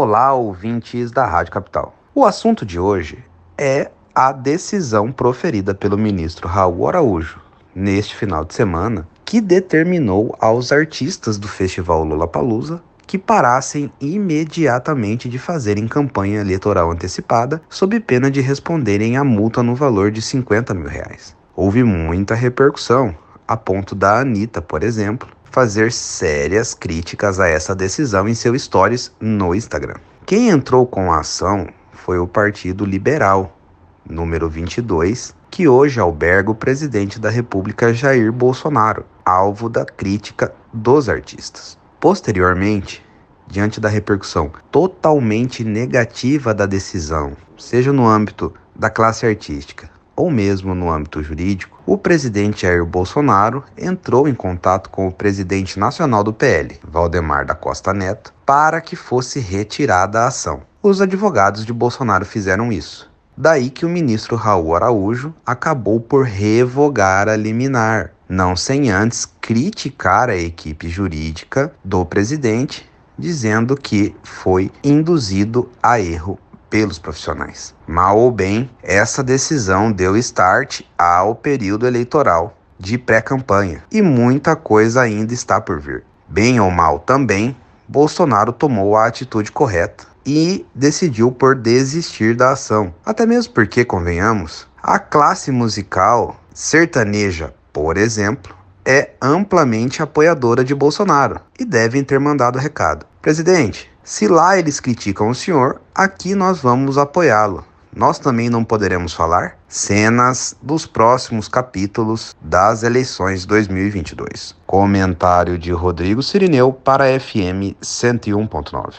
Olá, ouvintes da Rádio Capital. O assunto de hoje é a decisão proferida pelo ministro Raul Araújo neste final de semana, que determinou aos artistas do Festival Lollapalooza que parassem imediatamente de fazerem campanha eleitoral antecipada, sob pena de responderem a multa no valor de 50 mil reais. Houve muita repercussão, a ponto da Anitta, por exemplo, fazer sérias críticas a essa decisão em seu stories no Instagram. Quem entrou com a ação foi o Partido Liberal, número 22, que hoje alberga o presidente da República Jair Bolsonaro, alvo da crítica dos artistas. Posteriormente, diante da repercussão totalmente negativa da decisão, seja no âmbito da classe artística ou mesmo no âmbito jurídico, o presidente Jair Bolsonaro entrou em contato com o presidente nacional do PL, Valdemar da Costa Neto, para que fosse retirada a ação. Os advogados de Bolsonaro fizeram isso. Daí que o ministro Raul Araújo acabou por revogar a liminar, não sem antes criticar a equipe jurídica do presidente, dizendo que foi induzido a erro pelos profissionais. Mal ou bem, essa decisão deu start ao período eleitoral de pré-campanha e muita coisa ainda está por vir. Bem ou mal também, Bolsonaro tomou a atitude correta e decidiu por desistir da ação. Até mesmo porque, convenhamos, a classe musical sertaneja, por exemplo, é amplamente apoiadora de Bolsonaro e devem ter mandado recado. Presidente, se lá eles criticam o senhor, aqui nós vamos apoiá-lo. Nós também não poderemos falar cenas dos próximos capítulos das eleições 2022. Comentário de Rodrigo Sirineu para FM 101.9.